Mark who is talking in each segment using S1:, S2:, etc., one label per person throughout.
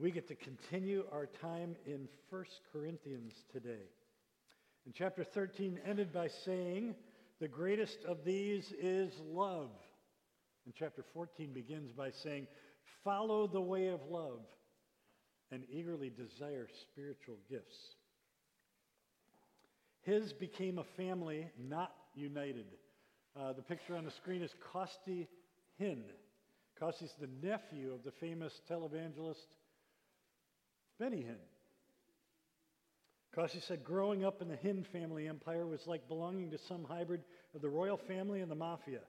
S1: We get to continue our time in 1 Corinthians today. And chapter 13 ended by saying, The greatest of these is love. And chapter 14 begins by saying, Follow the way of love and eagerly desire spiritual gifts. His became a family not united. Uh, the picture on the screen is Costi Hinn. Costi's the nephew of the famous televangelist Benny Hinn. Costi said, growing up in the Hinn family empire was like belonging to some hybrid of the royal family and the mafia.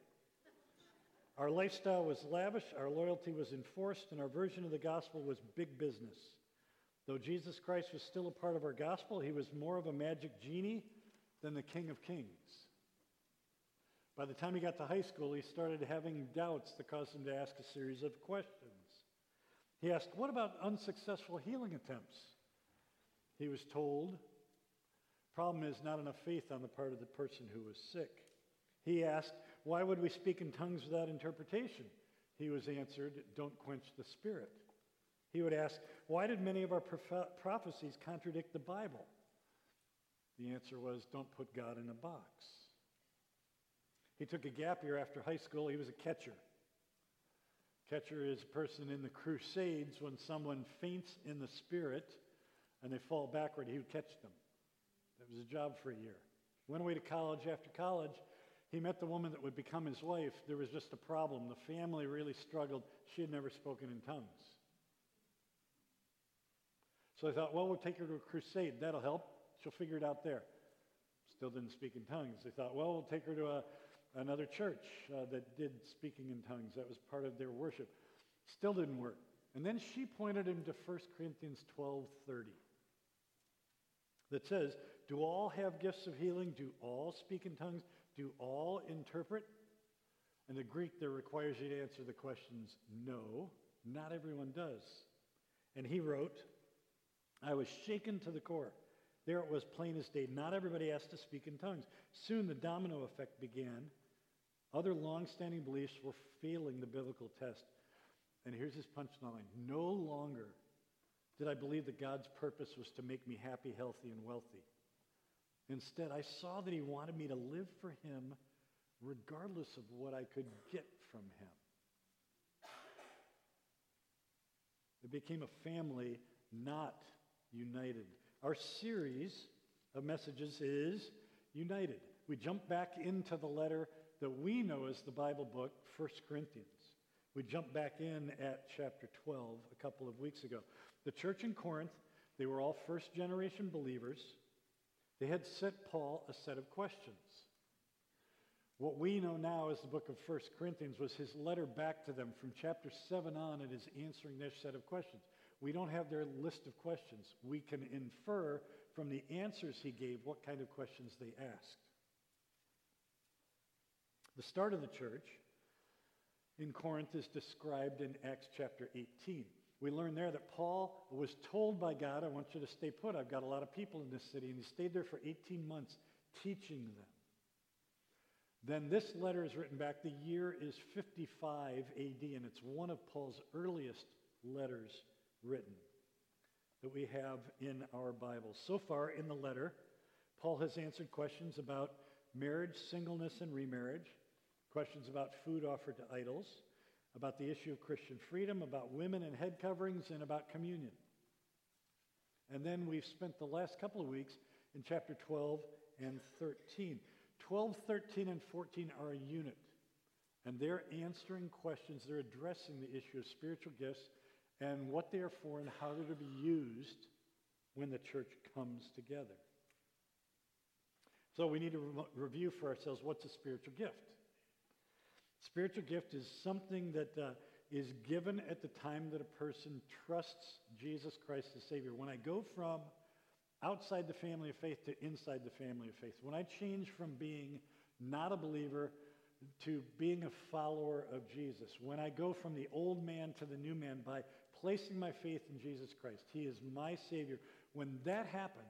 S1: Our lifestyle was lavish, our loyalty was enforced, and our version of the gospel was big business. Though Jesus Christ was still a part of our gospel, he was more of a magic genie than the King of Kings. By the time he got to high school, he started having doubts that caused him to ask a series of questions. He asked, What about unsuccessful healing attempts? He was told, Problem is not enough faith on the part of the person who was sick. He asked, Why would we speak in tongues without interpretation? He was answered, Don't quench the spirit. He would ask, Why did many of our prophecies contradict the Bible? The answer was, Don't put God in a box. He took a gap year after high school. He was a catcher. Catcher is a person in the Crusades when someone faints in the spirit and they fall backward, he would catch them. That was a job for a year. Went away to college. After college, he met the woman that would become his wife. There was just a problem. The family really struggled. She had never spoken in tongues. So I thought, well, we'll take her to a crusade. That'll help. She'll figure it out there. Still didn't speak in tongues. They thought, well, we'll take her to a, another church uh, that did speaking in tongues. That was part of their worship. Still didn't work. And then she pointed him to 1 Corinthians 12:30 that says, "Do all have gifts of healing? Do all speak in tongues? Do all interpret?" And the Greek, there requires you to answer the questions, no, not everyone does. And he wrote, I was shaken to the core. There it was plain as day. Not everybody has to speak in tongues. Soon the domino effect began. Other long-standing beliefs were failing the biblical test. And here's his punchline. No longer did I believe that God's purpose was to make me happy, healthy, and wealthy. Instead, I saw that he wanted me to live for him regardless of what I could get from him. It became a family not united. Our series of messages is United. We jump back into the letter that we know as the Bible book, 1 Corinthians. We jump back in at chapter 12 a couple of weeks ago. The church in Corinth, they were all first generation believers. They had sent Paul a set of questions. What we know now as the book of 1 Corinthians was his letter back to them from chapter 7 on. and It is answering their set of questions. We don't have their list of questions. We can infer from the answers he gave what kind of questions they asked. The start of the church in Corinth is described in Acts chapter 18. We learn there that Paul was told by God, I want you to stay put. I've got a lot of people in this city. And he stayed there for 18 months teaching them. Then this letter is written back. The year is 55 AD, and it's one of Paul's earliest letters written that we have in our Bible. So far in the letter, Paul has answered questions about marriage, singleness, and remarriage, questions about food offered to idols, about the issue of Christian freedom, about women and head coverings, and about communion. And then we've spent the last couple of weeks in chapter 12 and 13. 12, 13, and 14 are a unit. And they're answering questions. They're addressing the issue of spiritual gifts and what they are for and how they're to be used when the church comes together. So we need to re- review for ourselves what's a spiritual gift. Spiritual gift is something that uh, is given at the time that a person trusts Jesus Christ as Savior. When I go from outside the family of faith to inside the family of faith, when I change from being not a believer to being a follower of Jesus, when I go from the old man to the new man by placing my faith in Jesus Christ. He is my Savior. When that happens,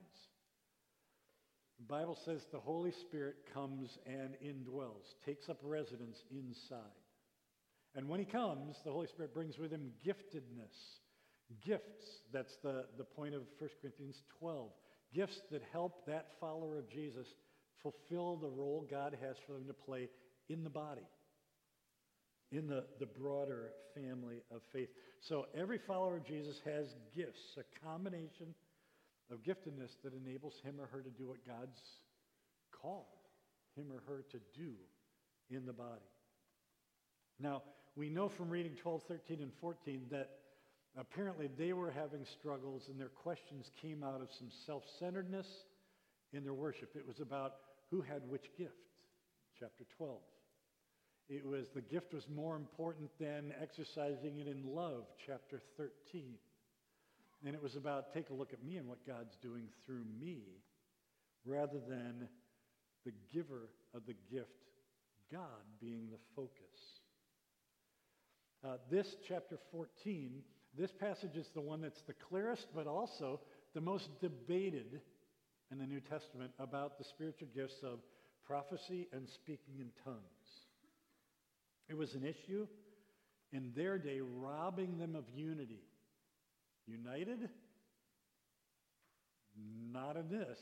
S1: the Bible says the Holy Spirit comes and indwells, takes up residence inside. And when he comes, the Holy Spirit brings with him giftedness. Gifts, that's the, the point of 1 Corinthians 12. Gifts that help that follower of Jesus fulfill the role God has for them to play in the body, in the, the broader family of faith. So every follower of Jesus has gifts, a combination of giftedness that enables him or her to do what God's called him or her to do in the body. Now, we know from reading 12, 13, and 14 that apparently they were having struggles and their questions came out of some self-centeredness in their worship. It was about who had which gift, chapter 12. It was the gift was more important than exercising it in love, chapter 13. And it was about take a look at me and what God's doing through me rather than the giver of the gift, God being the focus. Uh, this chapter 14, this passage is the one that's the clearest, but also the most debated in the New Testament about the spiritual gifts of prophecy and speaking in tongues. It was an issue in their day, robbing them of unity. United? Not in this.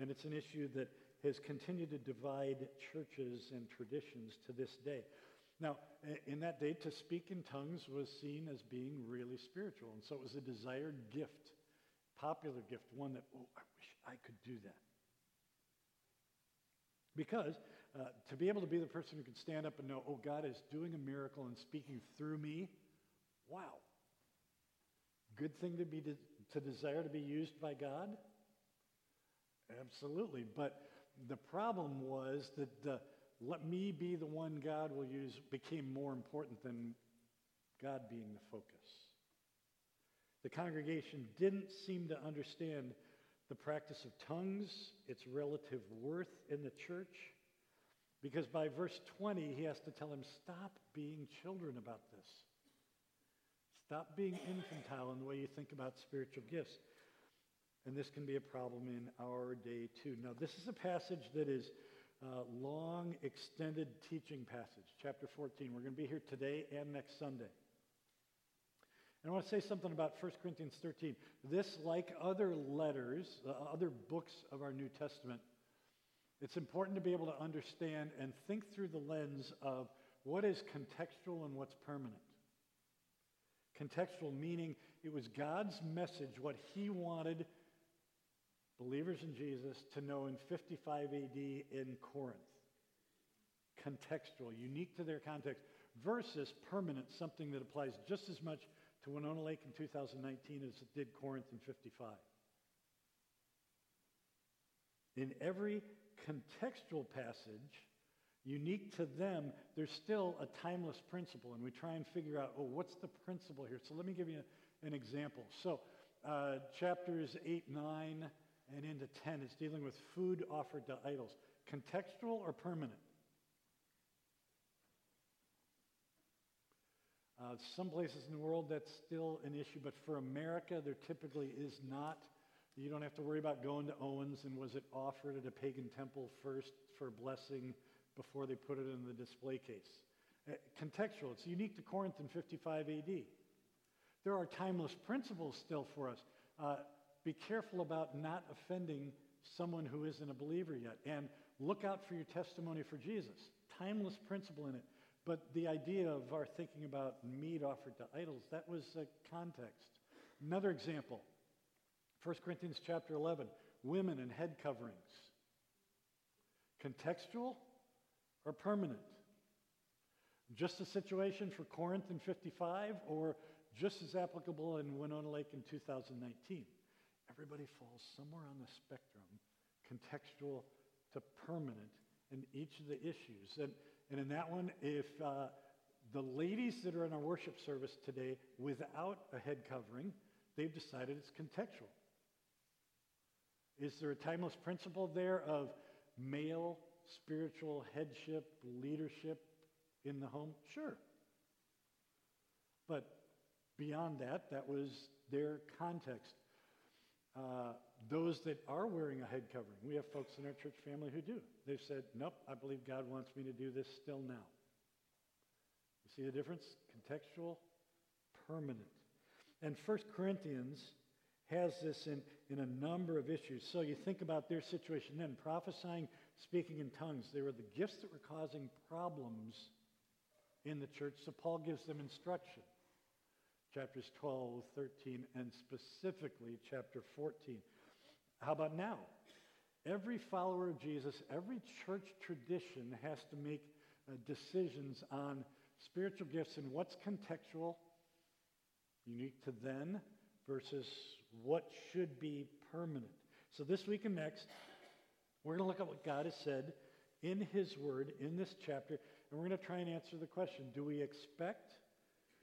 S1: And it's an issue that has continued to divide churches and traditions to this day. Now, in that day, to speak in tongues was seen as being really spiritual. And so it was a desired gift, popular gift, one that, oh, I wish I could do that. Because uh, to be able to be the person who could stand up and know, oh, God is doing a miracle and speaking through me, wow. Good thing to be de- to desire to be used by God? Absolutely. But the problem was that the let me be the one God will use became more important than God being the focus. The congregation didn't seem to understand the practice of tongues, its relative worth in the church, because by verse 20, he has to tell them, stop being children about this. Stop being infantile in the way you think about spiritual gifts. And this can be a problem in our day too. Now, this is a passage that is a long, extended teaching passage, chapter 14. We're going to be here today and next Sunday. And I want to say something about 1 Corinthians 13. This, like other letters, uh, other books of our New Testament, it's important to be able to understand and think through the lens of what is contextual and what's permanent. Contextual meaning it was God's message, what he wanted believers in Jesus to know in 55 AD in Corinth. Contextual, unique to their context, versus permanent, something that applies just as much to Winona Lake in 2019 as it did Corinth in 55. In every contextual passage, unique to them, there's still a timeless principle, and we try and figure out, oh, what's the principle here? So let me give you an example. So, uh, chapters 8, 9, and into 10 is dealing with food offered to idols. Contextual or permanent? Uh, some places in the world that's still an issue, but for America, there typically is not. You don't have to worry about going to Owens and was it offered at a pagan temple first for blessing before they put it in the display case. Uh, contextual, it's unique to Corinth in 55 AD. There are timeless principles still for us. Uh, be careful about not offending someone who isn't a believer yet. And look out for your testimony for Jesus. Timeless principle in it. But the idea of our thinking about meat offered to idols, that was a context. Another example, 1 Corinthians chapter 11, women and head coverings. Contextual or permanent? Just a situation for Corinth in 55 or just as applicable in Winona Lake in 2019? Everybody falls somewhere on the spectrum, contextual to permanent in each of the issues. And, and in that one, if uh, the ladies that are in our worship service today without a head covering, they've decided it's contextual. Is there a timeless principle there of male spiritual headship, leadership in the home? Sure. But beyond that, that was their context. Uh, those that are wearing a head covering, we have folks in our church family who do. They've said, nope, I believe God wants me to do this still now. You see the difference? Contextual, permanent. And 1 Corinthians has this in, in a number of issues. So you think about their situation then prophesying, speaking in tongues. They were the gifts that were causing problems in the church. So Paul gives them instruction. Chapters 12, 13, and specifically chapter 14. How about now? Every follower of Jesus, every church tradition has to make uh, decisions on spiritual gifts and what's contextual, unique to then, versus what should be permanent. So this week and next, we're going to look at what God has said in his word in this chapter, and we're going to try and answer the question, do we expect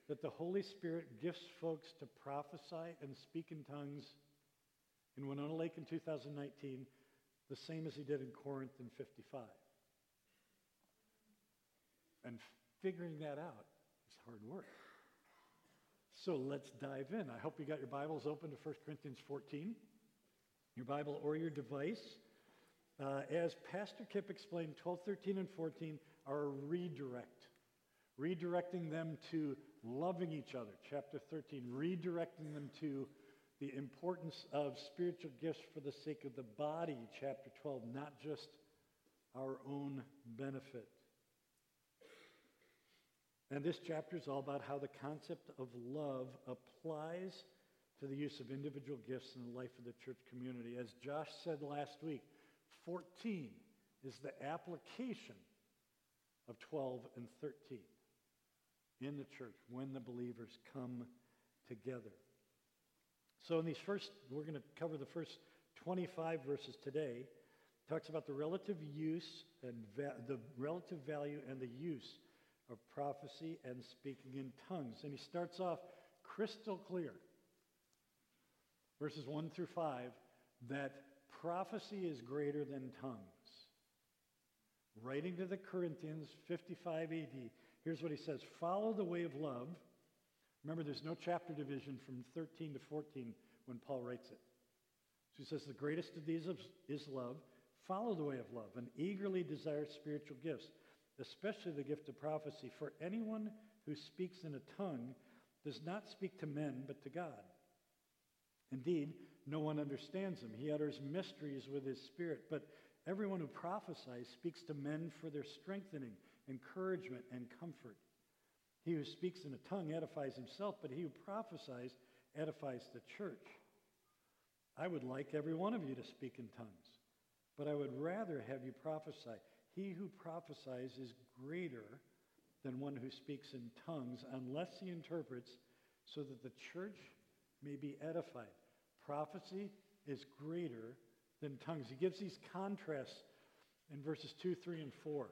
S1: that the Holy Spirit gifts folks to prophesy and speak in tongues in Winona Lake in 2019 the same as he did in Corinth in 55? And figuring that out is hard work. So let's dive in. I hope you got your Bibles open to 1 Corinthians 14, your Bible or your device. Uh, as Pastor Kip explained, 12, 13, and 14 are a redirect, redirecting them to loving each other. Chapter 13, redirecting them to the importance of spiritual gifts for the sake of the body. Chapter 12, not just our own benefit. And this chapter is all about how the concept of love applies to the use of individual gifts in the life of the church community. As Josh said last week, 14 is the application of 12 and 13 in the church when the believers come together. So in these first, we're going to cover the first 25 verses today. It talks about the relative use and va- the relative value and the use of prophecy and speaking in tongues. And he starts off crystal clear, verses 1 through 5, that prophecy is greater than tongues. Writing to the Corinthians, 55 AD, here's what he says Follow the way of love. Remember, there's no chapter division from 13 to 14 when Paul writes it. So he says, The greatest of these is love. Follow the way of love and eagerly desire spiritual gifts especially the gift of prophecy. For anyone who speaks in a tongue does not speak to men, but to God. Indeed, no one understands him. He utters mysteries with his spirit. But everyone who prophesies speaks to men for their strengthening, encouragement, and comfort. He who speaks in a tongue edifies himself, but he who prophesies edifies the church. I would like every one of you to speak in tongues, but I would rather have you prophesy. He who prophesies is greater than one who speaks in tongues unless he interprets so that the church may be edified. Prophecy is greater than tongues. He gives these contrasts in verses 2, 3, and 4.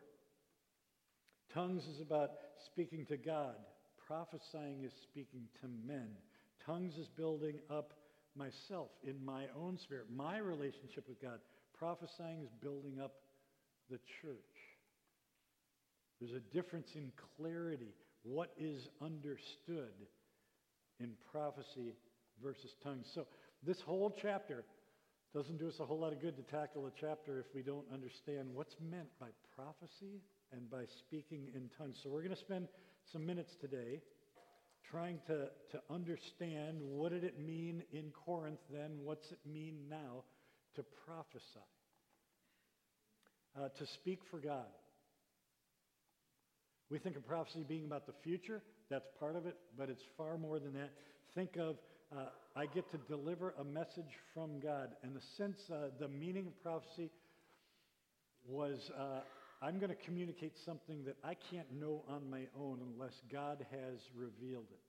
S1: Tongues is about speaking to God. Prophesying is speaking to men. Tongues is building up myself in my own spirit, my relationship with God. Prophesying is building up the church. There's a difference in clarity, what is understood in prophecy versus tongues. So this whole chapter doesn't do us a whole lot of good to tackle a chapter if we don't understand what's meant by prophecy and by speaking in tongues. So we're going to spend some minutes today trying to, to understand what did it mean in Corinth then, what's it mean now to prophesy uh, to speak for God. We think of prophecy being about the future. That's part of it, but it's far more than that. Think of uh, I get to deliver a message from God. And the sense, uh, the meaning of prophecy was uh, I'm going to communicate something that I can't know on my own unless God has revealed it.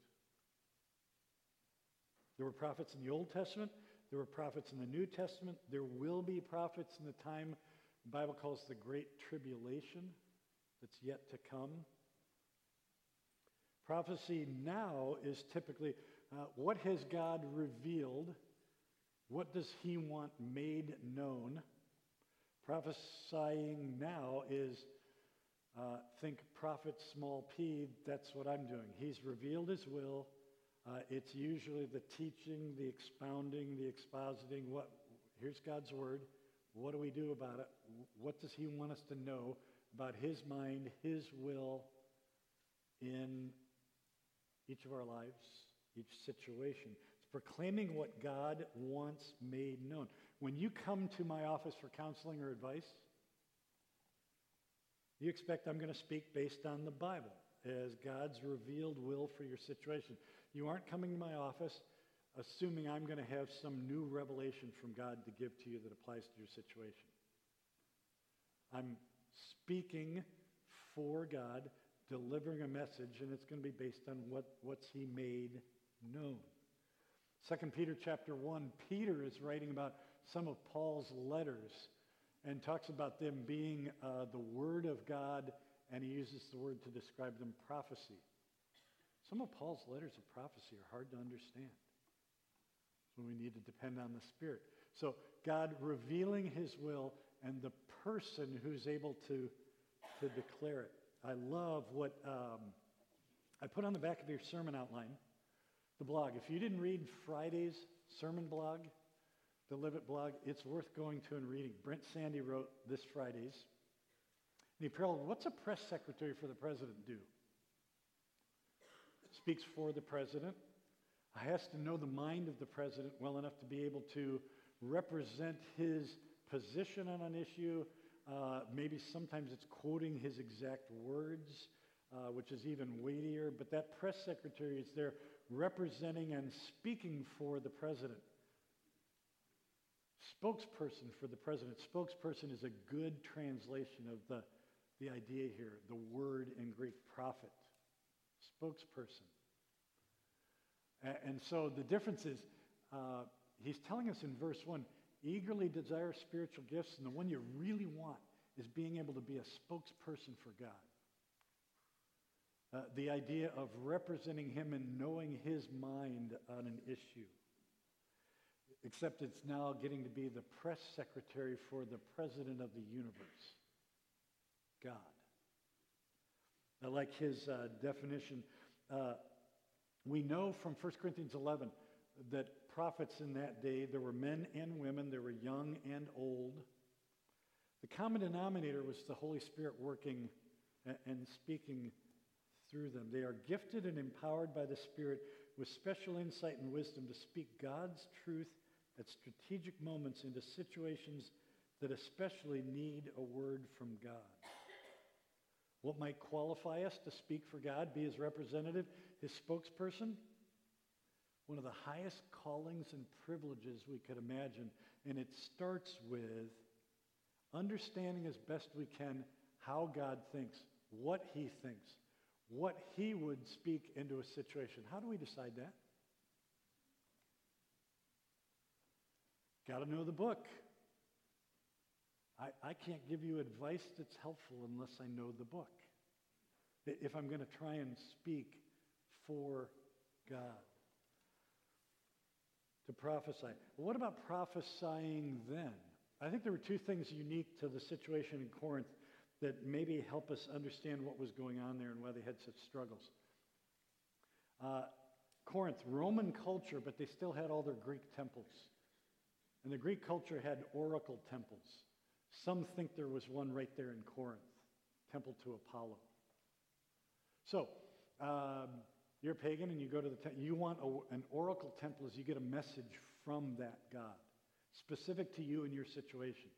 S1: There were prophets in the Old Testament. There were prophets in the New Testament. There will be prophets in the time the Bible calls the great tribulation that's yet to come. Prophecy now is typically uh, what has God revealed? What does he want made known? Prophesying now is uh, think prophet small p, that's what I'm doing. He's revealed his will. Uh, it's usually the teaching, the expounding, the expositing. What, here's God's word. What do we do about it? What does he want us to know about his mind, his will in each of our lives each situation. It's proclaiming what God wants made known. When you come to my office for counseling or advice, you expect I'm going to speak based on the Bible as God's revealed will for your situation. You aren't coming to my office assuming I'm going to have some new revelation from God to give to you that applies to your situation. I'm speaking for God, delivering a message, and it's going to be based on what, what's he made known. 2 Peter chapter 1, Peter is writing about some of Paul's letters and talks about them being uh, the Word of God, and he uses the word to describe them prophecy. Some of Paul's letters of prophecy are hard to understand. So we need to depend on the Spirit. So God revealing his will and the person who's able to, to declare it. I love what um, I put on the back of your sermon outline, the blog. If you didn't read Friday's sermon blog, the Live It blog, it's worth going to and reading. Brent Sandy wrote this Friday's. And he paralleled, what's a press secretary for the president do? Speaks for the president, has to know the mind of the president well enough to be able to represent his position on an issue. Uh, maybe sometimes it's quoting his exact words, uh, which is even weightier. But that press secretary is there representing and speaking for the president. Spokesperson for the president. Spokesperson is a good translation of the, the idea here, the word in Greek prophet. Spokesperson. And so the difference is, uh, he's telling us in verse 1 eagerly desire spiritual gifts, and the one you really want is being able to be a spokesperson for God. Uh, the idea of representing him and knowing his mind on an issue. Except it's now getting to be the press secretary for the president of the universe, God. I like his uh, definition. Uh, we know from 1 Corinthians 11 that prophets in that day, there were men and women, there were young and old. The common denominator was the Holy Spirit working and speaking through them. They are gifted and empowered by the Spirit with special insight and wisdom to speak God's truth at strategic moments into situations that especially need a word from God. What might qualify us to speak for God, be his representative, his spokesperson? One of the highest callings and privileges we could imagine. And it starts with understanding as best we can how God thinks, what he thinks, what he would speak into a situation. How do we decide that? Got to know the book. I, I can't give you advice that's helpful unless I know the book. If I'm going to try and speak for God. To prophesy. What about prophesying then? I think there were two things unique to the situation in Corinth that maybe help us understand what was going on there and why they had such struggles. Uh, Corinth, Roman culture, but they still had all their Greek temples. And the Greek culture had oracle temples. Some think there was one right there in Corinth, temple to Apollo. So, um, you're pagan and you go to the temple. You want a, an oracle temple as you get a message from that God, specific to you and your situation.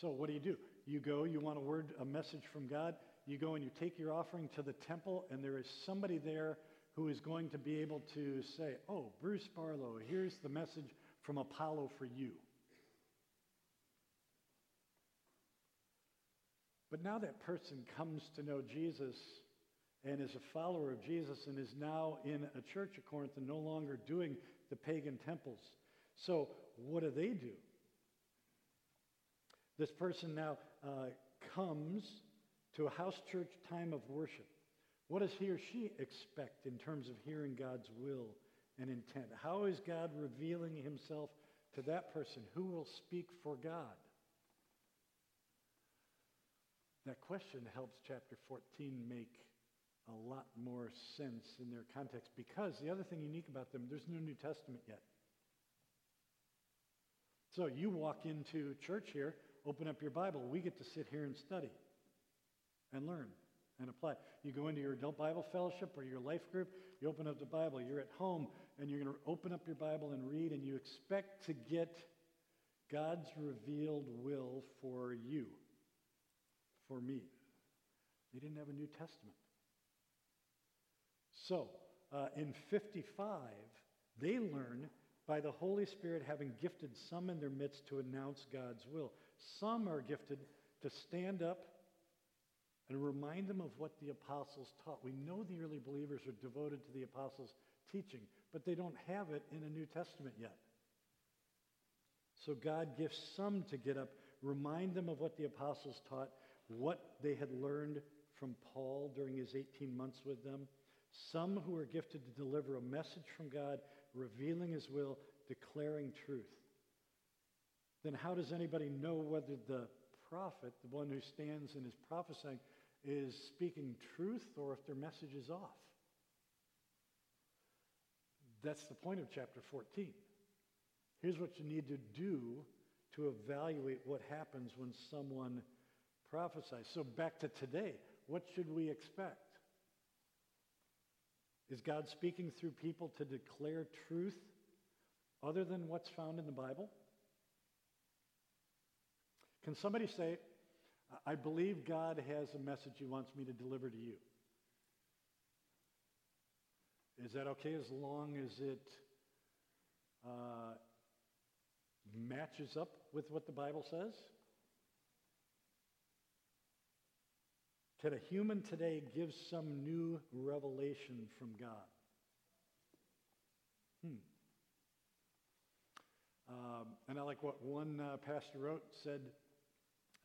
S1: So what do you do? You go, you want a word, a message from God. You go and you take your offering to the temple, and there is somebody there who is going to be able to say, oh, Bruce Barlow, here's the message from Apollo for you. But now that person comes to know Jesus and is a follower of Jesus and is now in a church at Corinth and no longer doing the pagan temples. So what do they do? This person now uh, comes to a house church time of worship. What does he or she expect in terms of hearing God's will and intent? How is God revealing himself to that person? Who will speak for God? That question helps chapter 14 make a lot more sense in their context because the other thing unique about them, there's no New Testament yet. So you walk into church here, open up your Bible. We get to sit here and study and learn and apply. You go into your adult Bible fellowship or your life group, you open up the Bible. You're at home, and you're going to open up your Bible and read, and you expect to get God's revealed will for you, for me. They didn't have a New Testament. So, uh, in 55, they learn by the Holy Spirit having gifted some in their midst to announce God's will. Some are gifted to stand up and remind them of what the apostles taught. We know the early believers are devoted to the apostles' teaching, but they don't have it in a New Testament yet. So God gives some to get up, remind them of what the apostles taught, what they had learned from Paul during his 18 months with them. Some who are gifted to deliver a message from God, revealing his will, declaring truth. Then how does anybody know whether the prophet, the one who stands and is prophesying, is speaking truth or if their message is off? That's the point of chapter 14. Here's what you need to do to evaluate what happens when someone prophesies. So back to today, what should we expect? Is God speaking through people to declare truth other than what's found in the Bible? Can somebody say, I believe God has a message he wants me to deliver to you? Is that okay as long as it uh, matches up with what the Bible says? Can a human today give some new revelation from God? Hmm. Um, and I like what one uh, pastor wrote, said,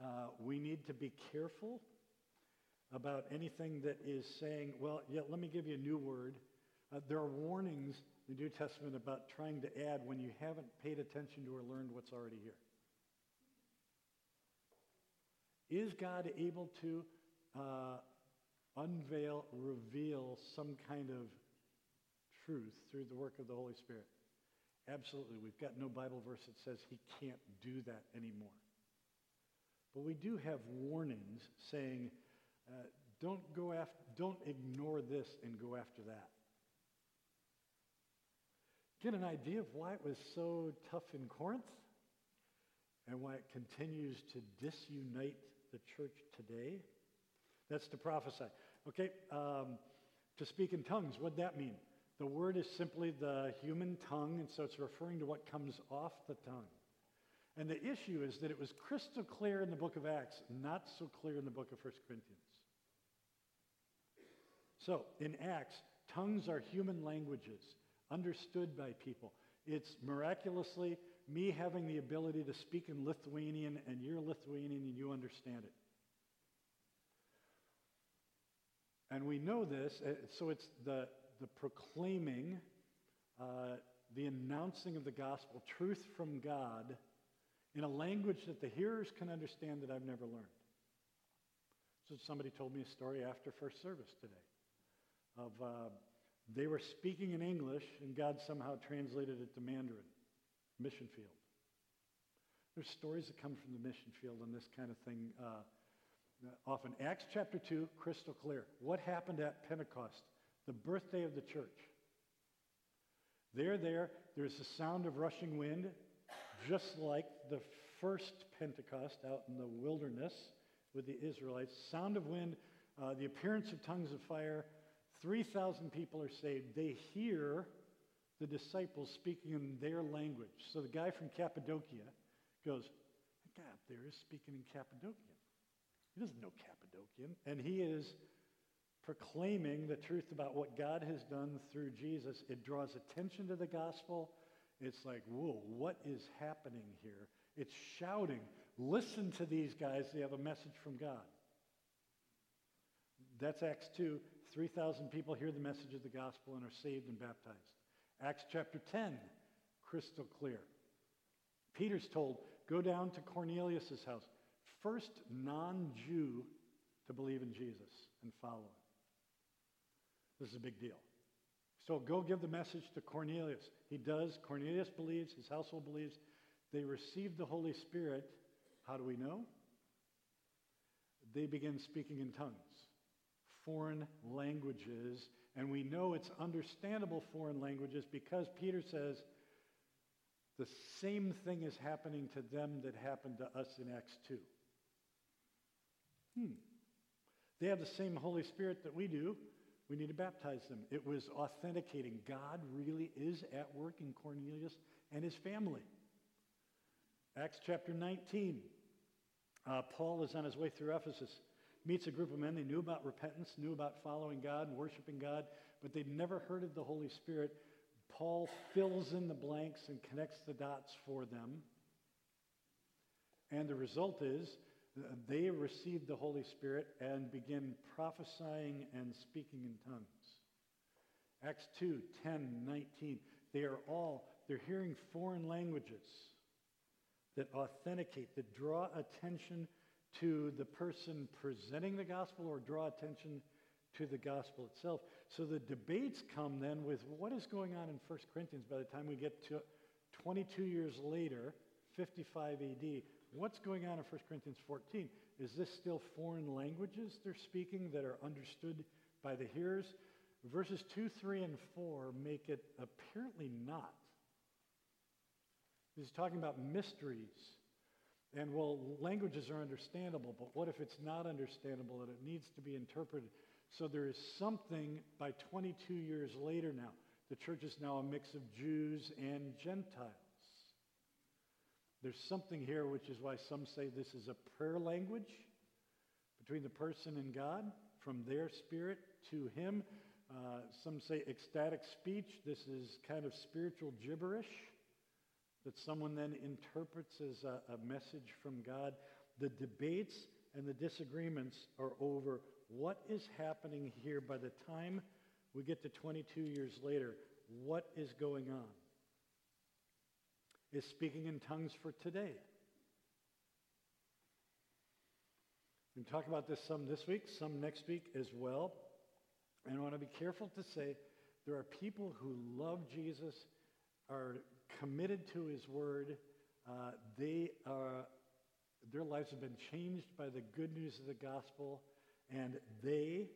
S1: uh, we need to be careful about anything that is saying, well, yeah, let me give you a new word. Uh, there are warnings in the New Testament about trying to add when you haven't paid attention to or learned what's already here. Is God able to uh, unveil, reveal some kind of truth through the work of the Holy Spirit? Absolutely. We've got no Bible verse that says he can't do that anymore. But we do have warnings saying, uh, don't go after, don't ignore this and go after that. Get an idea of why it was so tough in Corinth and why it continues to disunite the church today. That's to prophesy. Okay, um, to speak in tongues, what'd that mean? The word is simply the human tongue, and so it's referring to what comes off the tongue. And the issue is that it was crystal clear in the book of Acts, not so clear in the book of 1 Corinthians. So, in Acts, tongues are human languages, understood by people. It's miraculously me having the ability to speak in Lithuanian, and you're Lithuanian and you understand it. And we know this, uh, so it's the, the proclaiming, uh, the announcing of the gospel, truth from God, in a language that the hearers can understand that I've never learned. So somebody told me a story after first service today of uh, they were speaking in English and God somehow translated it to Mandarin, mission field. There's stories that come from the mission field on this kind of thing. Uh, often. Acts chapter 2, crystal clear. What happened at Pentecost? The birthday of the church. There, there, there's the sound of rushing wind, just like the first Pentecost out in the wilderness with the Israelites. Sound of wind, uh, the appearance of tongues of fire. 3,000 people are saved. They hear the disciples speaking in their language. So the guy from Cappadocia goes, That guy up there is speaking in Cappadocian. He doesn't know Cappadocian. And he is proclaiming the truth about what God has done through Jesus. It draws attention to the gospel. It's like, whoa, what is happening here? It's shouting, listen to these guys. They have a message from God. That's Acts 2. 3,000 people hear the message of the gospel and are saved and baptized. Acts chapter 10, crystal clear. Peter's told, go down to Cornelius' house first non-Jew to believe in Jesus and follow him. This is a big deal. So go give the message to Cornelius. He does. Cornelius believes. His household believes. They receive the Holy Spirit. How do we know? They begin speaking in tongues, foreign languages, And we know it's understandable foreign languages because Peter says the same thing is happening to them that happened to us in Acts 2. Hmm. They have the same Holy Spirit that we do. We need to baptize them. It was authenticating God really is at work in Cornelius and his family. Acts chapter 19. Uh, Paul is on his way through Ephesus, meets a group of men. They knew about repentance, knew about following God and worshiping God, but they'd never heard of the Holy Spirit. Paul fills in the blanks and connects the dots for them. And the result is they received the Holy Spirit and begin prophesying and speaking in tongues. Acts 2, 10, 19. They are all, they're hearing foreign languages that authenticate, that draw attention to the person presenting the gospel or draw attention to the gospel itself. So the debates come then with what is going on in 1 Corinthians by the time we get to 22 years later, 55 AD. What's going on in 1 Corinthians 14? Is this still foreign languages they're speaking that are understood by the hearers? Verses 2, 3, and 4 make it apparently not. He's talking about mysteries. And well, languages are understandable, but what if it's not understandable and it needs to be interpreted? So there is something by 22 years later now. The church is now a mix of Jews and Gentiles. There's something here, which is why some say this is a prayer language between the person and God, from their spirit to him. Uh, some say ecstatic speech. This is kind of spiritual gibberish that someone then interprets as a, a message from God. The debates and the disagreements are over what is happening here by the time we get to 22 years later. What is going on? Is speaking in tongues for today. We talk about this some this week, some next week as well. And I want to be careful to say there are people who love Jesus, are committed to his word. Uh, they are, their lives have been changed by the good news of the gospel, and they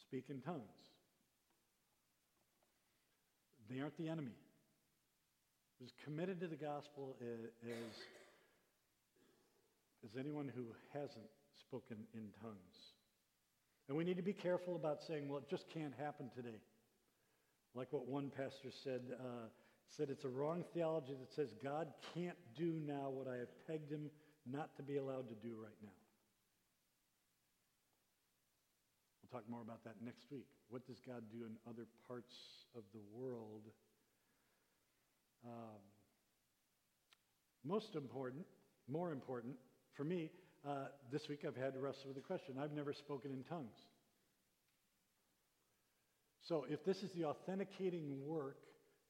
S1: speak in tongues. They aren't the enemy as committed to the gospel as, as anyone who hasn't spoken in tongues. And we need to be careful about saying, well, it just can't happen today. Like what one pastor said, uh, said it's a wrong theology that says God can't do now what I have pegged him not to be allowed to do right now. We'll talk more about that next week. What does God do in other parts of the world um, most important, more important, for me, uh, this week I've had to wrestle with the question. I've never spoken in tongues. So if this is the authenticating work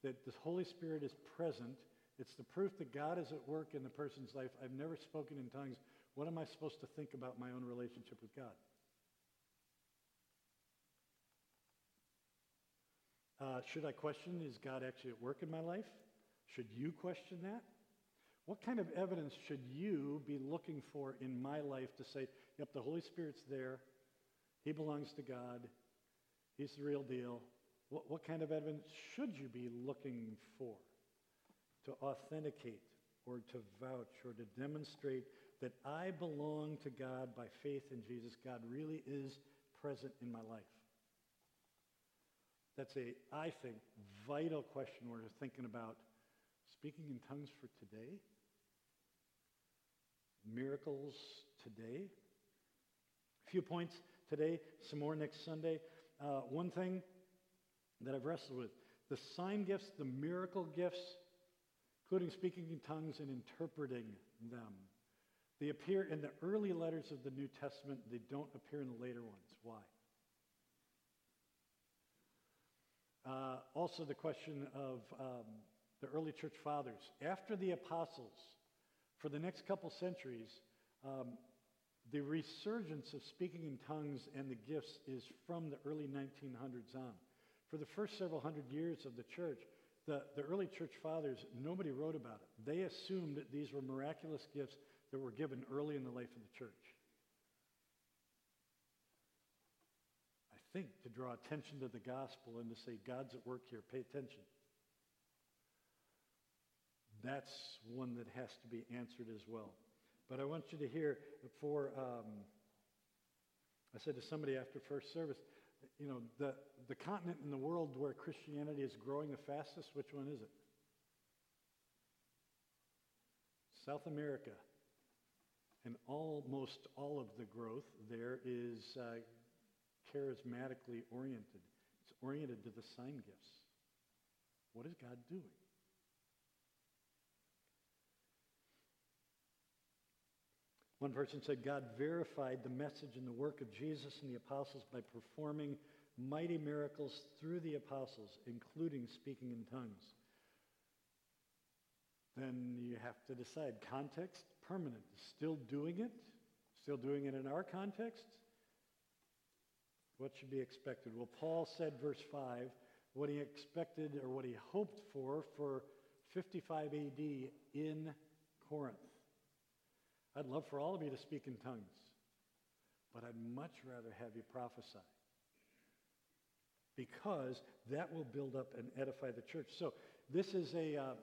S1: that the Holy Spirit is present, it's the proof that God is at work in the person's life. I've never spoken in tongues. What am I supposed to think about my own relationship with God? Uh, should I question, is God actually at work in my life? Should you question that? What kind of evidence should you be looking for in my life to say, yep, the Holy Spirit's there. He belongs to God. He's the real deal. What, what kind of evidence should you be looking for to authenticate or to vouch or to demonstrate that I belong to God by faith in Jesus? God really is present in my life. That's a, I think, vital question we're thinking about Speaking in tongues for today? Miracles today? A few points today, some more next Sunday. Uh, one thing that I've wrestled with the sign gifts, the miracle gifts, including speaking in tongues and interpreting them. They appear in the early letters of the New Testament. They don't appear in the later ones. Why? Uh, also, the question of um, the early church fathers. After the apostles, for the next couple centuries, um, the resurgence of speaking in tongues and the gifts is from the early 1900s on. For the first several hundred years of the church, the, the early church fathers, nobody wrote about it. They assumed that these were miraculous gifts that were given early in the life of the church. I think, to draw attention to the gospel and to say, God's at work here, pay attention. That's one that has to be answered as well. But I want you to hear for, um, I said to somebody after first service, you know, the, the continent in the world where Christianity is growing the fastest, which one is it? South America. And almost all of the growth there is uh, charismatically oriented. It's oriented to the sign gifts. What is God doing? One person said God verified the message and the work of Jesus and the apostles by performing mighty miracles through the apostles, including speaking in tongues. Then you have to decide context, permanent. Still doing it? Still doing it in our context? What should be expected? Well, Paul said, verse 5, what he expected or what he hoped for for 55 AD in Corinth. I'd love for all of you to speak in tongues, but I'd much rather have you prophesy because that will build up and edify the church. So this is a, uh,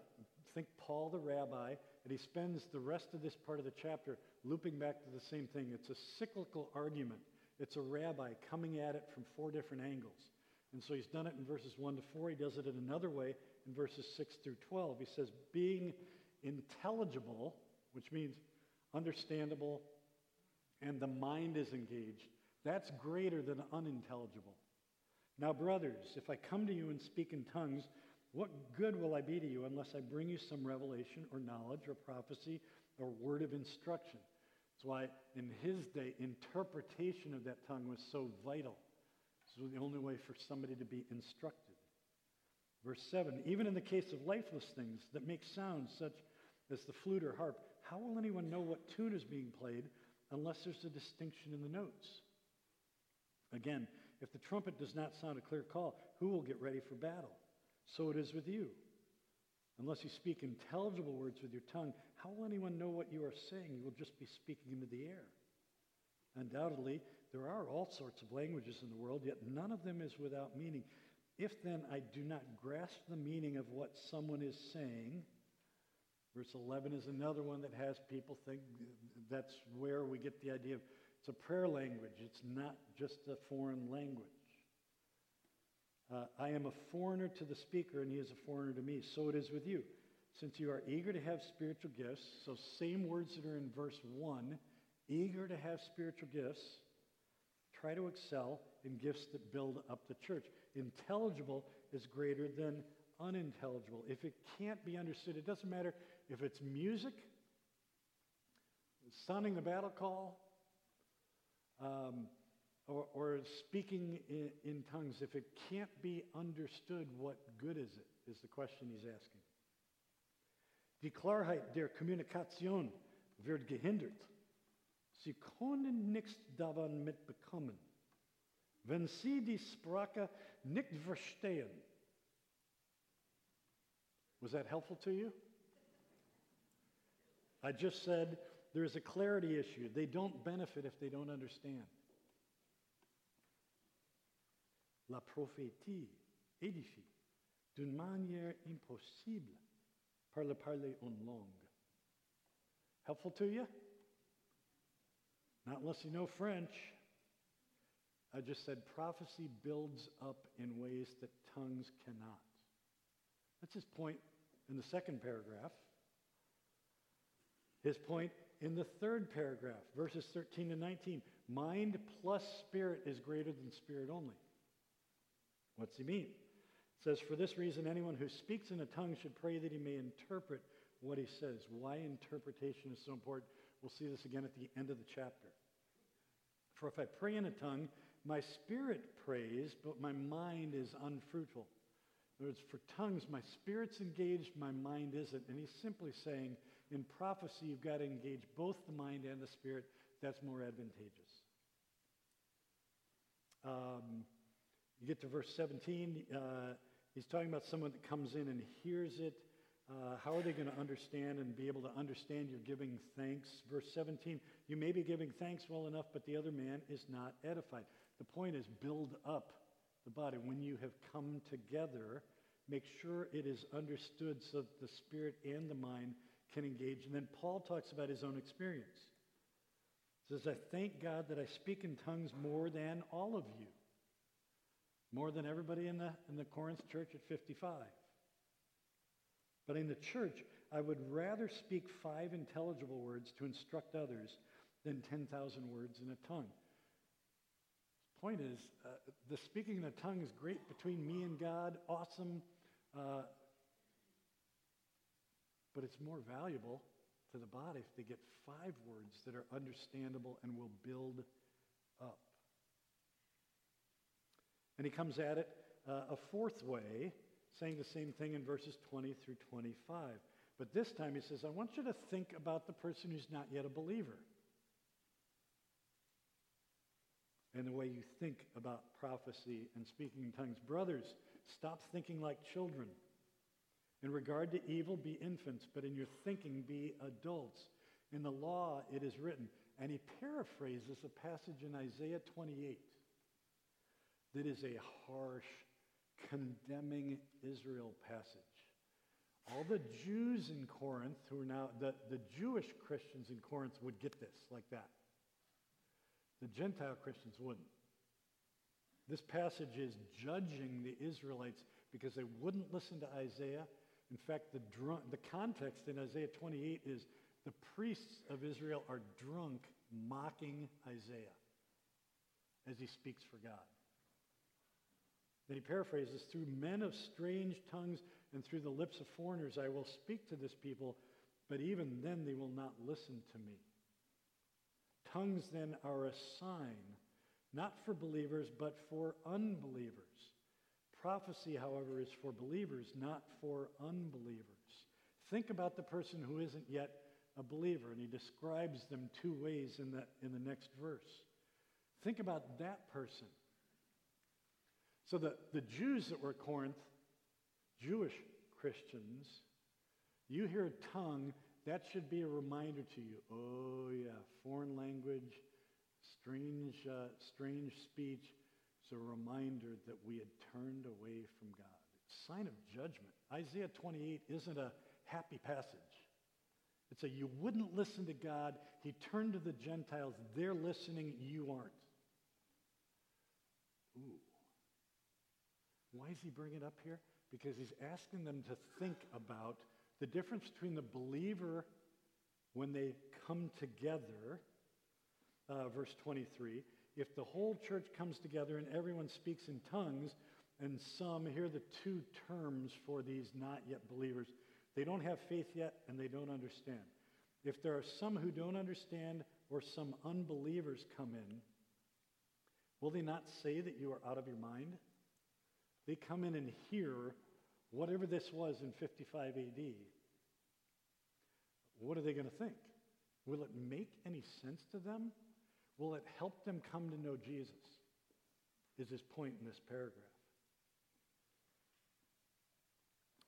S1: think Paul the rabbi, and he spends the rest of this part of the chapter looping back to the same thing. It's a cyclical argument. It's a rabbi coming at it from four different angles. And so he's done it in verses 1 to 4. He does it in another way in verses 6 through 12. He says, being intelligible, which means understandable, and the mind is engaged. That's greater than unintelligible. Now, brothers, if I come to you and speak in tongues, what good will I be to you unless I bring you some revelation or knowledge or prophecy or word of instruction? That's why in his day, interpretation of that tongue was so vital. This was the only way for somebody to be instructed. Verse 7 Even in the case of lifeless things that make sounds such as the flute or harp, how will anyone know what tune is being played unless there's a distinction in the notes? Again, if the trumpet does not sound a clear call, who will get ready for battle? So it is with you. Unless you speak intelligible words with your tongue, how will anyone know what you are saying? You will just be speaking into the air. Undoubtedly, there are all sorts of languages in the world, yet none of them is without meaning. If then I do not grasp the meaning of what someone is saying, Verse 11 is another one that has people think that's where we get the idea of it's a prayer language. It's not just a foreign language. Uh, I am a foreigner to the speaker, and he is a foreigner to me. So it is with you. Since you are eager to have spiritual gifts, so same words that are in verse 1, eager to have spiritual gifts, try to excel in gifts that build up the church. Intelligible is greater than unintelligible. If it can't be understood, it doesn't matter if it's music, sounding the battle call, um, or, or, speaking in, in, tongues, if it can't be understood, what good is it? Is the question he's asking. Die Klarheit der Kommunikation wird gehindert. Sie können nichts davon mitbekommen, wenn sie die Sprache nicht verstehen. Was that helpful to you? I just said there's a clarity issue. They don't benefit if they don't understand. La prophétie édifie d'une manière impossible par le parler en langue. Helpful to you? Not unless you know French. I just said prophecy builds up in ways that tongues cannot. That's his point in the second paragraph. His point in the third paragraph, verses 13 to 19 mind plus spirit is greater than spirit only. What's he mean? It says, For this reason, anyone who speaks in a tongue should pray that he may interpret what he says. Why interpretation is so important, we'll see this again at the end of the chapter. For if I pray in a tongue, my spirit prays, but my mind is unfruitful. In other words, for tongues, my spirit's engaged, my mind isn't. And he's simply saying, in prophecy, you've got to engage both the mind and the spirit. That's more advantageous. Um, you get to verse 17. Uh, he's talking about someone that comes in and hears it. Uh, how are they going to understand and be able to understand you're giving thanks? Verse 17, you may be giving thanks well enough, but the other man is not edified. The point is build up the body. When you have come together, make sure it is understood so that the spirit and the mind can engage. And then Paul talks about his own experience. He says, I thank God that I speak in tongues more than all of you, more than everybody in the, in the Corinth church at 55. But in the church, I would rather speak five intelligible words to instruct others than 10,000 words in a tongue. The point is, uh, the speaking in a tongue is great between me and God, awesome, uh, but it's more valuable to the body if they get five words that are understandable and will build up. And he comes at it uh, a fourth way, saying the same thing in verses 20 through 25. But this time he says, I want you to think about the person who's not yet a believer. And the way you think about prophecy and speaking in tongues. Brothers, stop thinking like children. In regard to evil, be infants, but in your thinking, be adults. In the law, it is written. And he paraphrases a passage in Isaiah 28 that is a harsh, condemning Israel passage. All the Jews in Corinth, who are now, the, the Jewish Christians in Corinth would get this like that. The Gentile Christians wouldn't. This passage is judging the Israelites because they wouldn't listen to Isaiah. In fact, the, drunk, the context in Isaiah 28 is the priests of Israel are drunk mocking Isaiah as he speaks for God. Then he paraphrases, through men of strange tongues and through the lips of foreigners I will speak to this people, but even then they will not listen to me. Tongues then are a sign, not for believers, but for unbelievers. Prophecy, however, is for believers, not for unbelievers. Think about the person who isn't yet a believer, and he describes them two ways in the, in the next verse. Think about that person. So the, the Jews that were Corinth, Jewish Christians, you hear a tongue, that should be a reminder to you. Oh yeah, foreign language, strange, uh, strange speech. It's a reminder that we had turned away from God. It's a sign of judgment. Isaiah 28 isn't a happy passage. It's a you wouldn't listen to God. He turned to the Gentiles. They're listening. You aren't. Ooh. Why is he bringing it up here? Because he's asking them to think about the difference between the believer when they come together, uh, verse 23. If the whole church comes together and everyone speaks in tongues, and some, here are the two terms for these not yet believers. They don't have faith yet and they don't understand. If there are some who don't understand or some unbelievers come in, will they not say that you are out of your mind? They come in and hear whatever this was in 55 AD. What are they going to think? Will it make any sense to them? Will it help them come to know Jesus? Is his point in this paragraph.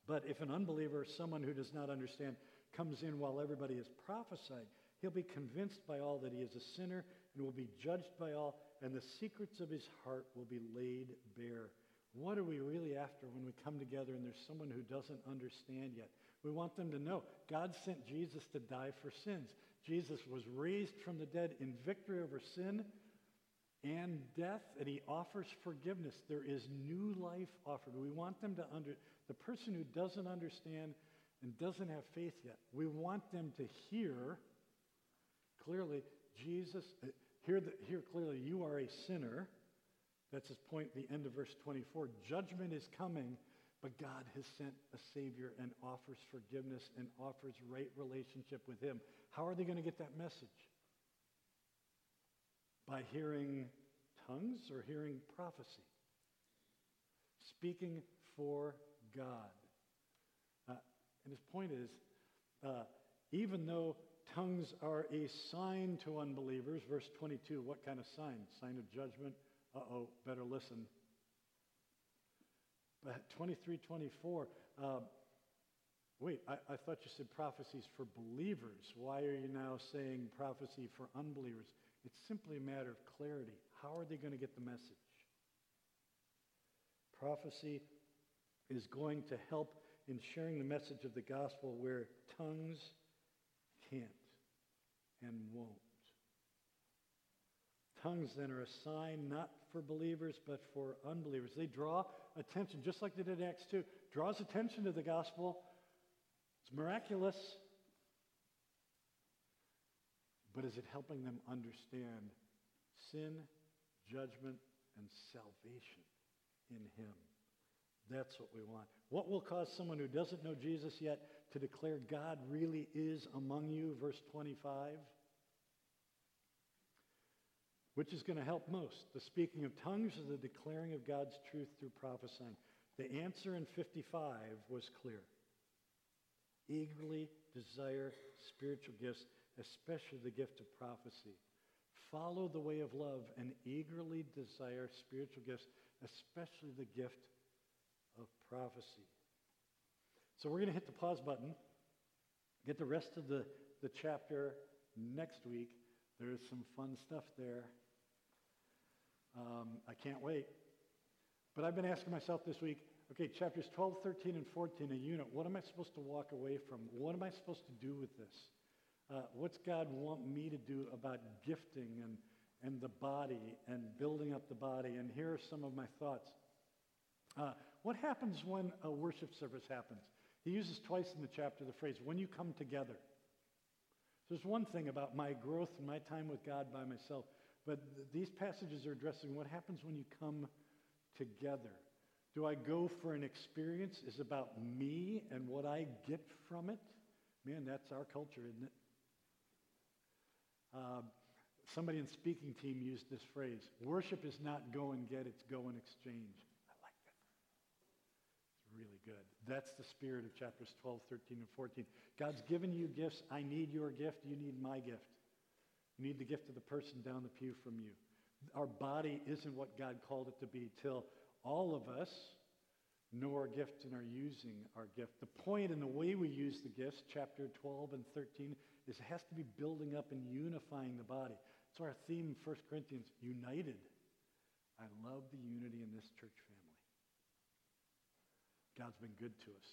S1: But if an unbeliever, someone who does not understand, comes in while everybody is prophesying, he'll be convinced by all that he is a sinner and will be judged by all, and the secrets of his heart will be laid bare. What are we really after when we come together and there's someone who doesn't understand yet? We want them to know God sent Jesus to die for sins. Jesus was raised from the dead in victory over sin and death, and he offers forgiveness. There is new life offered. We want them to under the person who doesn't understand and doesn't have faith yet. We want them to hear clearly Jesus. Uh, hear, the, hear clearly, you are a sinner that's his point the end of verse 24. Judgment is coming, but God has sent a Savior and offers forgiveness and offers right relationship with him. How are they going to get that message? By hearing tongues or hearing prophecy? Speaking for God. Uh, and his point is, uh, even though tongues are a sign to unbelievers, verse 22, what kind of sign? Sign of judgment, uh-oh, better listen. But 23, 24, uh, wait, I, I thought you said prophecies for believers. Why are you now saying prophecy for unbelievers? It's simply a matter of clarity. How are they going to get the message? Prophecy is going to help in sharing the message of the gospel where tongues can't and won't. Tongues then are a sign not for believers but for unbelievers. They draw attention, just like they did in Acts 2, draws attention to the gospel. It's miraculous. But is it helping them understand sin, judgment, and salvation in him? That's what we want. What will cause someone who doesn't know Jesus yet to declare God really is among you? Verse 25. Which is going to help most? The speaking of tongues or the declaring of God's truth through prophesying? The answer in 55 was clear. Eagerly desire spiritual gifts, especially the gift of prophecy. Follow the way of love and eagerly desire spiritual gifts, especially the gift of prophecy. So we're going to hit the pause button, get the rest of the, the chapter next week. There's some fun stuff there. Um, I can't wait. But I've been asking myself this week, okay, chapters 12, 13, and 14, a unit, what am I supposed to walk away from? What am I supposed to do with this? Uh, what's God want me to do about gifting and, and the body and building up the body? And here are some of my thoughts. Uh, what happens when a worship service happens? He uses twice in the chapter the phrase, when you come together. There's one thing about my growth and my time with God by myself, but th- these passages are addressing what happens when you come together. Do I go for an experience? Is about me and what I get from it? Man, that's our culture, isn't it? Uh, somebody in the speaking team used this phrase worship is not go and get, it's go and exchange I like that. It's really good. That's the spirit of chapters 12, 13, and 14. God's given you gifts. I need your gift. You need my gift. You need the gift of the person down the pew from you. Our body isn't what God called it to be till all of us know our gift and are using our gift. The point and the way we use the gifts, chapter 12 and 13, is it has to be building up and unifying the body. So our theme, 1 Corinthians, united. I love the unity in this church family. God's been good to us.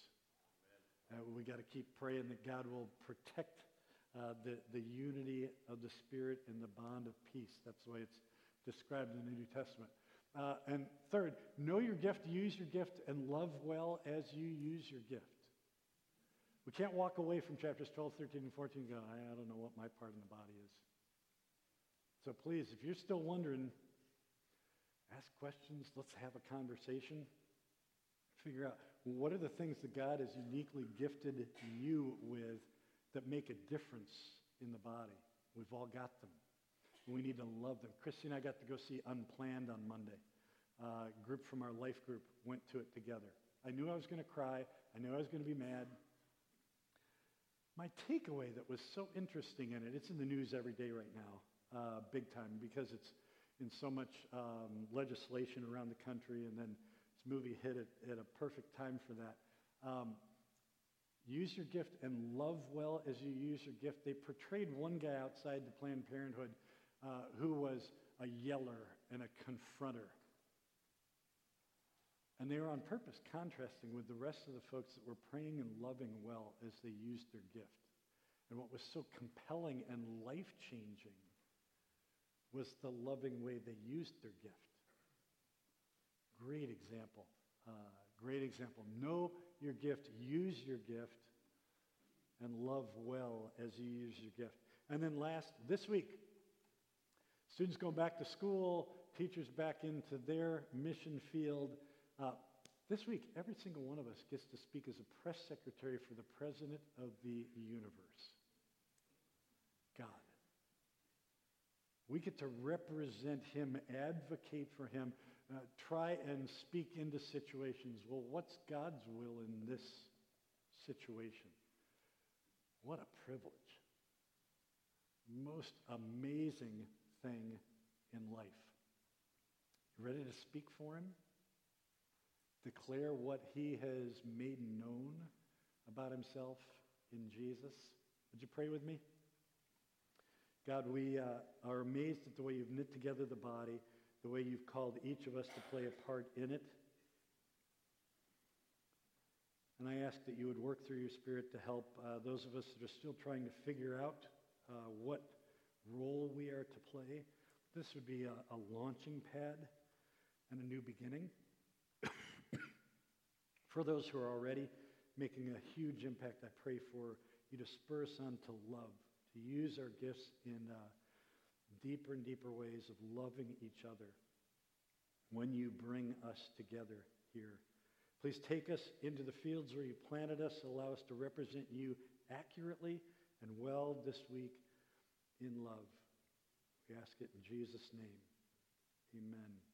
S1: Uh, we got to keep praying that God will protect uh, the, the unity of the Spirit and the bond of peace. That's the way it's described in the New Testament. Uh, and third, know your gift, use your gift, and love well as you use your gift. We can't walk away from chapters 12, 13, and 14 and go, I, I don't know what my part in the body is. So please, if you're still wondering, ask questions. Let's have a conversation. Figure out what are the things that God has uniquely gifted you with that make a difference in the body? We've all got them. We need to love them. Christy and I got to go see Unplanned on Monday. Uh, a group from our life group went to it together. I knew I was going to cry. I knew I was going to be mad. My takeaway that was so interesting in it, it's in the news every day right now, uh, big time, because it's in so much um, legislation around the country and then this movie hit it at a perfect time for that. Um, use your gift and love well as you use your gift. They portrayed one guy outside the Planned Parenthood uh, who was a yeller and a confronter. And they were on purpose contrasting with the rest of the folks that were praying and loving well as they used their gift. And what was so compelling and life changing was the loving way they used their gift. Great example. Uh, great example. Know your gift, use your gift, and love well as you use your gift. And then last, this week, students going back to school, teachers back into their mission field. Uh, this week, every single one of us gets to speak as a press secretary for the president of the universe, God. We get to represent him, advocate for him, uh, try and speak into situations. Well, what's God's will in this situation? What a privilege. Most amazing thing in life. You ready to speak for him? Declare what he has made known about himself in Jesus? Would you pray with me? God, we uh, are amazed at the way you've knit together the body. The way you've called each of us to play a part in it. And I ask that you would work through your Spirit to help uh, those of us that are still trying to figure out uh, what role we are to play. This would be a, a launching pad and a new beginning. for those who are already making a huge impact, I pray for you to spur us on to love, to use our gifts in uh, deeper and deeper ways of loving each other when you bring us together here. Please take us into the fields where you planted us. Allow us to represent you accurately and well this week in love. We ask it in Jesus' name. Amen.